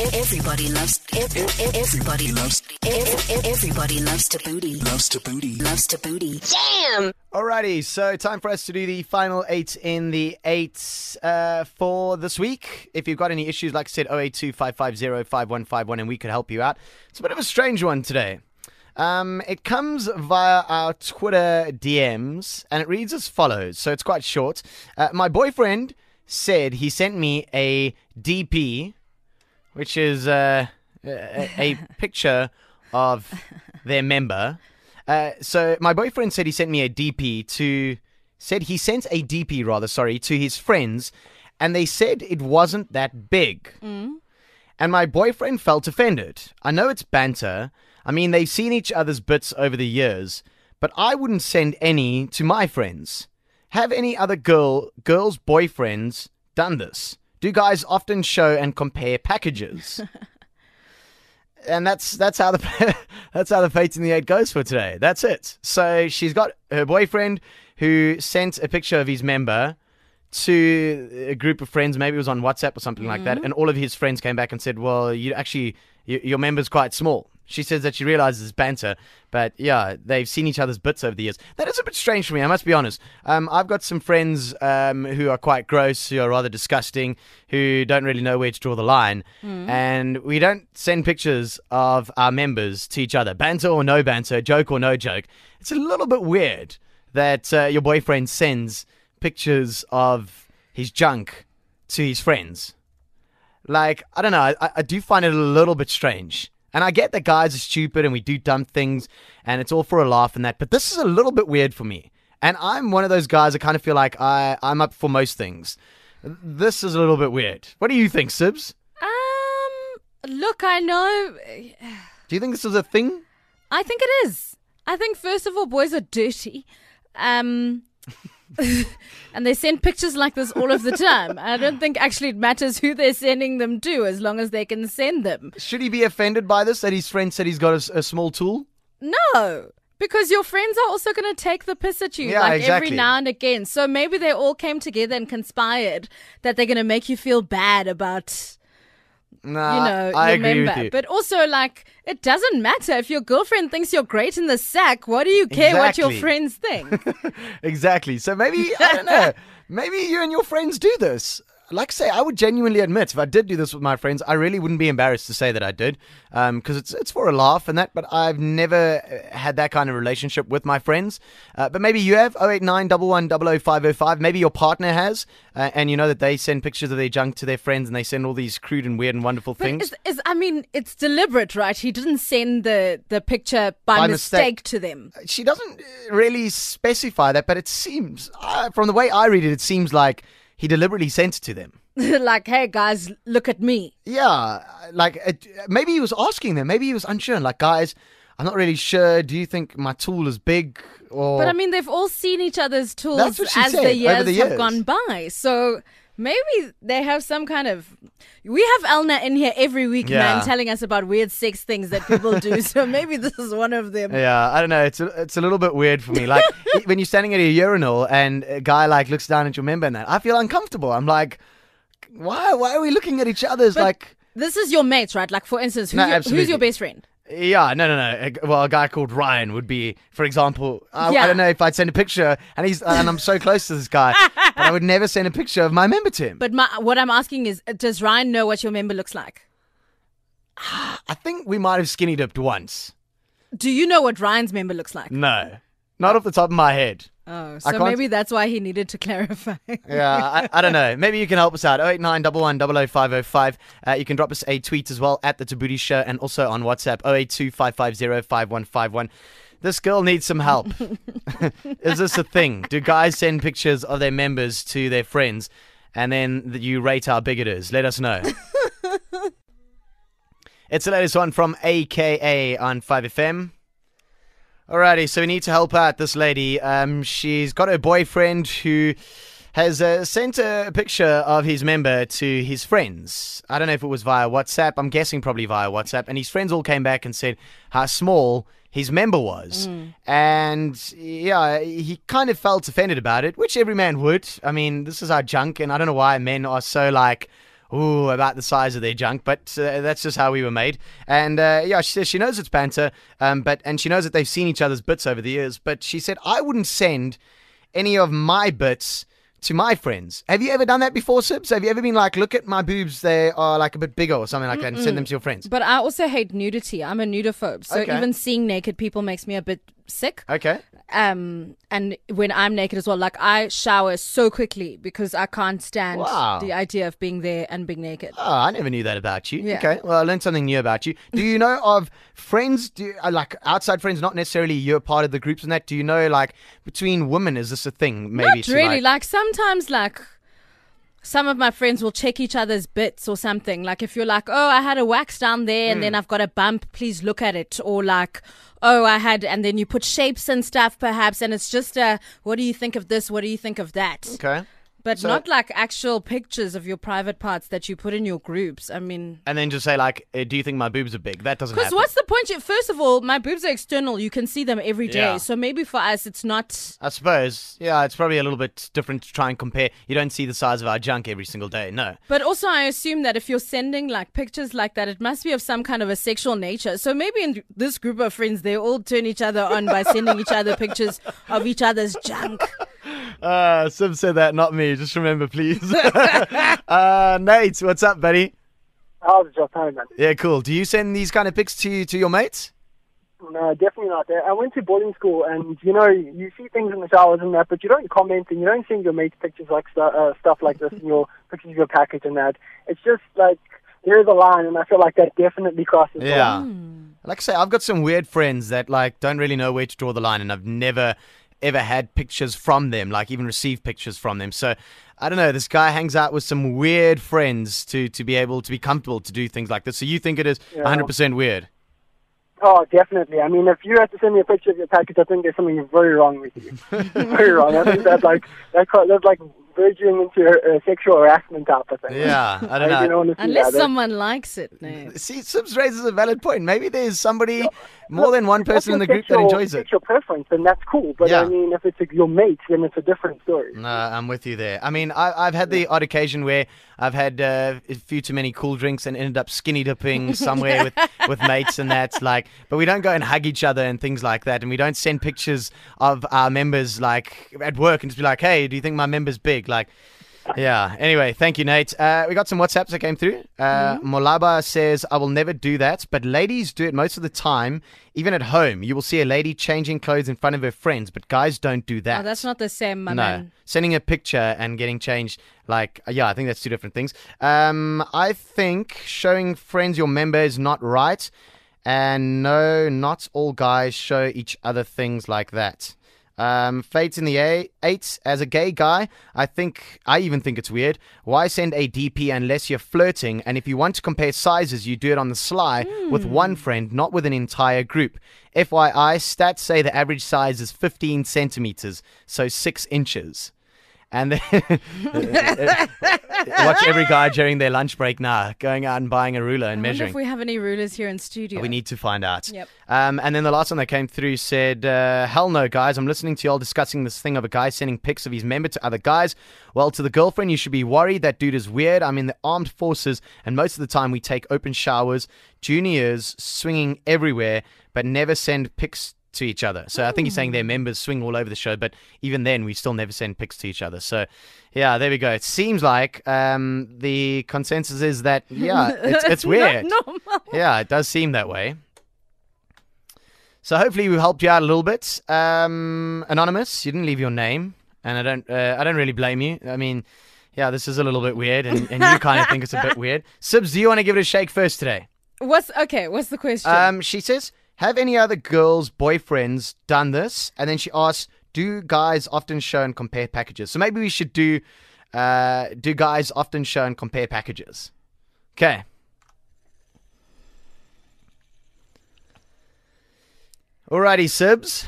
Everybody loves. Everybody loves. Everybody loves to booty. Loves to booty. Loves to booty. Damn. Alrighty, so time for us to do the final eight in the eight uh, for this week. If you've got any issues, like I said, 082 550 5151, and we could help you out. It's a bit of a strange one today. Um, it comes via our Twitter DMs, and it reads as follows. So it's quite short. Uh, my boyfriend said he sent me a DP, which is uh, a, a picture of their member. Uh, so my boyfriend said he sent me a DP to said he sent a DP rather sorry to his friends, and they said it wasn't that big. And my boyfriend felt offended. I know it's banter. I mean, they've seen each other's bits over the years, but I wouldn't send any to my friends. Have any other girl girls' boyfriends done this? Do guys often show and compare packages? and that's that's how the that's how the fate in the eight goes for today. That's it. So she's got her boyfriend who sent a picture of his member to a group of friends. Maybe it was on WhatsApp or something like that. Mm-hmm. And all of his friends came back and said, "Well, you actually your member's quite small." She says that she realizes it's banter, but yeah, they've seen each other's bits over the years. That is a bit strange for me, I must be honest. Um, I've got some friends um, who are quite gross, who are rather disgusting, who don't really know where to draw the line. And we don't send pictures of our members to each other, banter or no banter, joke or no joke. It's a little bit weird that uh, your boyfriend sends pictures of his junk to his friends. Like, I don't know, I, I do find it a little bit strange. And I get that guys are stupid and we do dumb things and it's all for a laugh and that, but this is a little bit weird for me. And I'm one of those guys that kind of feel like I, I'm up for most things. This is a little bit weird. What do you think, Sibs? Um, look, I know. Do you think this is a thing? I think it is. I think first of all, boys are dirty. Um. and they send pictures like this all of the time. I don't think actually it matters who they're sending them to as long as they can send them. Should he be offended by this that his friend said he's got a small tool? No, because your friends are also going to take the piss at you Yeah, like exactly. every now and again. So maybe they all came together and conspired that they're going to make you feel bad about Nah, you know, I your agree member. with you. But also, like, it doesn't matter if your girlfriend thinks you're great in the sack. What do you care what your friends think? Exactly. So maybe I don't know. Maybe you and your friends do this. Like I say, I would genuinely admit if I did do this with my friends, I really wouldn't be embarrassed to say that I did, because it's it's for a laugh and that. But I've never uh, had that kind of relationship with my friends. Uh, but maybe you have 089 11 505. Maybe your partner has, uh, and you know that they send pictures of their junk to their friends, and they send all these crude and weird and wonderful but things. is, is, I mean, it's deliberate, right? He didn't send the, the picture by, By mistake. mistake. to them. she doesn't uh, really specify that, but it seems, uh, from the way I read it, it seems like he deliberately sent it to them. like, hey, guys, look at me. Yeah, like it, maybe he was asking them. Maybe he was unsure. Like, guys, I'm not really sure. Do you think my tool is big or? But I mean, they've all seen each other's tools That's what she as said, the years, the have gone by. So maybe they have some kind of. We have Elna in here every week, Yeah. man, telling us about weird sex things that people do. so maybe this is one of them. yeah, I don't know. It's a, it's a little bit weird for me. Like when you're standing at a urinal and a guy like looks down at your member and that, I feel uncomfortable. I'm like, why? Why are we looking at each other's But like. This is your mate, right? Like, for instance, who's, No, your, who's your best friend? Yeah, no, no, no. A- Well, a guy called Ryan would be, for example. Uh, I, Yeah. I don't know if I'd send a picture, and he's uh, and I'm so close to this guy, but I would never send a picture of my member to him. But my, what I'm asking is, uh, does Ryan know what your member looks like? I think we might have skinny dipped once. Do you know what Ryan's member looks like? No, not off the top of my head. Oh, so maybe that's why he needed to clarify. Yeah, I, I don't know. Maybe you can help us out. 089 505 Uh, you can drop us a tweet as well at the Thabooty Show and also on WhatsApp 082 550 5151. This girl needs some help. Is this a thing? Do guys send pictures of their members to their friends and then you rate how big it is? Let us know. it's the latest one from AKA on 5FM. Alrighty, so we need to help out this lady. Um, she's got a boyfriend who has uh, sent a picture of his member to his friends. I don't know if it was via WhatsApp. I'm guessing probably via WhatsApp. And his friends all came back and said how small his member was. And yeah, he kind of felt offended about it, which every man would. I mean, this is our junk, and I don't know why men are so like, ooh about the size of their junk, but uh, that's just how we were made. And uh, yeah, she says she knows it's banter, um, but and she knows that they've seen each other's bits over the years. But she said I wouldn't send any of my bits to my friends. Have you ever done that before, Sibs? Have you ever been like, look at my boobs, they are like a bit bigger or something like that, and send them to your friends? But I also hate nudity. I'm a nudophobe. So Okay. even seeing naked people makes me a bit sick. Okay. Um, and when I'm naked as well, like I shower so quickly because I can't stand Wow. the idea of being there and being naked. Oh, I never knew that about you. Yeah. Okay, well, I learned something new about you. Do you know of friends, do you, uh, like outside friends, not necessarily you're part of the groups and that? Do you know, like, between women, is this a thing? Maybe Not really. like- Like sometimes, like some of my friends will check each other's bits or something. Like if you're like, oh, I had a wax down there Hmm. and then I've got a bump, please look at it. Or like, oh, I had, and then you put shapes and stuff perhaps, and it's just a, what do you think of this? What do you think of that? Okay. But So- not like actual pictures of your private parts that you put in your groups. I mean. And then just say, like, uh, do you think my boobs are big? That doesn't Because what's the point? First of all, my boobs are external. You can see them every day. Yeah. So maybe for us, it's not. I suppose, yeah, it's probably a little bit different to try and compare. You don't see the size of our junk every single day, no. But also, I assume that if you're sending like pictures like that, it must be of some kind of a sexual nature. So maybe in this group of friends, they all turn each other on by sending each other pictures of each other's junk. Uh, Sim said that, not me. Just remember, please. uh, Nate, what's up, buddy? How's your time, man? Yeah, cool. Do you send these kind of pics to to your mates? No, definitely not. I went to boarding school, and you know, you see things in the showers and that, but you don't comment and you don't send your mates pictures like stu- uh, stuff like this, and your pictures of your package and that. It's just like there's a line, and I feel like that definitely crosses. the line. Yeah. Like I say, I've got some weird friends that like don't really know where to draw the line, and I've never ever had pictures from them, like even received pictures from them. So I don't know. This guy hangs out with some weird friends to to be able to be comfortable to do things like this. So you think it is Yeah. 100% weird? Oh, definitely. I mean, if you have to send me a picture of your package, I think there's something very wrong with you. very wrong. I think that like that that's like verging into a, a sexual harassment type of thing. Yeah, I don't Like, you know. wanna see Unless that. someone likes it. No. See, Sibs raises a valid point. Maybe there's somebody more than one person in the your group that enjoys it. Sexual preference, then that's cool. But Yeah. I mean, if it's your mate, then it's a different story. No, I'm with you there. I mean, I, I've had the odd occasion where I've had uh, a few too many cool drinks and ended up skinny dipping somewhere with, with mates and that's like, but we don't go and hug each other and things like that. And we don't send pictures of our members like at work and just be like, hey, do you think my member's big? Like, yeah. Anyway, thank you, Nate. Uh, we got some WhatsApps that came through. Uh, Molaba says, I will never do that, but ladies do it most of the time. Even at home, you will see a lady changing clothes in front of her friends, but guys don't do that. Oh, that's not the same, my no, man. sending a picture and getting changed, like, yeah, I think that's two different things. Um, I think showing friends your member is not right. And no, not all guys show each other things like that. Um, Fates in the A- eight. As a gay guy, I think I even think it's weird. Why send a DP unless you're flirting? And if you want to compare sizes, you do it on the sly with one friend, not with an entire group. FYI, stats say the average size is 15 centimeters, so six inches. And then watch every guy during their lunch break now, going out and buying a ruler and I measuring. if we have any rulers here in studio. We need to find out. Yep. Um, and then the last one that came through said, uh, Hell no, guys. I'm listening to y'all discussing this thing of a guy sending pics of his member to other guys. Well, to the girlfriend, you should be worried. That dude is weird. I'm in the armed forces, and most of the time we take open showers, juniors swinging everywhere, but never send pics to each other. So I think he's saying their members swing all over the show, but even then, we still never send pics to each other. So, yeah, there we go. It seems like um, the consensus is that, yeah, it's, it's weird. Yeah, it does seem that way. So hopefully we helped you out a little bit. Um, anonymous, you didn't leave your name, and I don't, uh, I don't really blame you. I mean, yeah, this is a little bit weird, and, and you kind of think it's a bit weird. Sibs, do you want to give it a shake first today? What's okay? What's the question? Um, she says, have any other girls' boyfriends done this? And then she asks, do guys often show and compare packages? So maybe we should do, uh, do guys often show and compare packages? Okay. Alrighty, Sibs.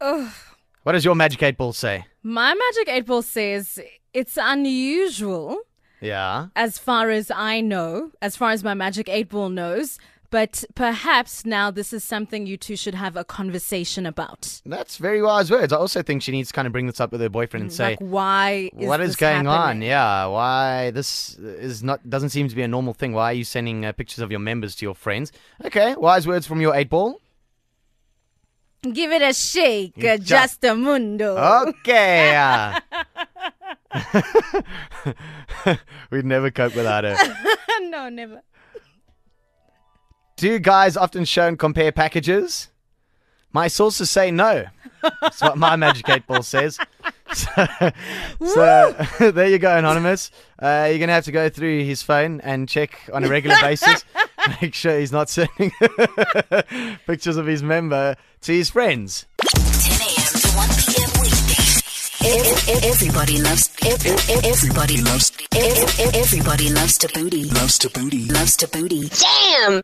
Ugh. What does your Magic 8 Ball say? My magic eight ball says it's unusual Yeah. as far as I know, as far as my magic eight ball knows. But perhaps now this is something you two should have a conversation about. That's very wise words. I also think she needs to kind of bring this up with her boyfriend and say, like, why is "What is going on? Yeah, why this is not doesn't seem to be a normal thing. Why are you sending uh, pictures of your members to your friends?" Okay, wise words from your eight ball. Give it a shake, uh, just a mundo. Okay. uh. We'd never cope without her. no, never. Do guys often show and compare packages? My sources say no. That's what my Magic 8 Ball says. So, so there you go, Anonymous. Uh, you're going to have to go through his phone and check on a regular basis. Make sure he's not sending pictures of his member to his friends. 10 a.m. to 1 p.m. weekdays. Ev- ev- Everybody loves. ev- ev- Everybody loves. ev- ev- Everybody loves to booty. Loves to booty. Loves to booty. Damn.